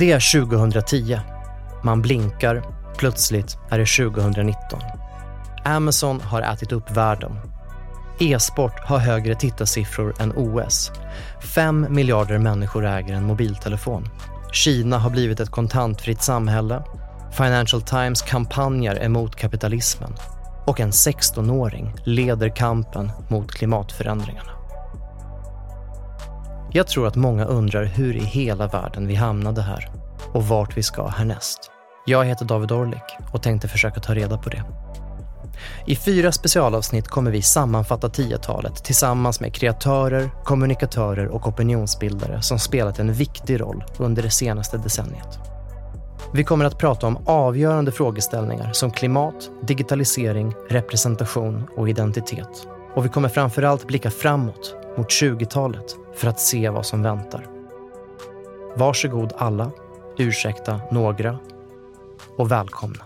Det är 2010. Man blinkar, plötsligt är det 2019. Amazon har ätit upp världen. E-sport har högre tittarsiffror än OS. Fem miljarder människor äger en mobiltelefon. Kina har blivit ett kontantfritt samhälle. Financial Times kampanjer emot kapitalismen. Och en 16-åring leder kampen mot klimatförändringarna. Jag tror att många undrar hur i hela världen vi hamnade här och vart vi ska härnäst. Jag heter David Orlik och tänkte försöka ta reda på det. I fyra specialavsnitt kommer vi sammanfatta 10-talet tillsammans med kreatörer, kommunikatörer och opinionsbildare som spelat en viktig roll under det senaste decenniet. Vi kommer att prata om avgörande frågeställningar som klimat, digitalisering, representation och identitet. Och vi kommer framförallt blicka framåt mot 20-talet för att se vad som väntar. Varsågod alla, ursäkta några och välkomna.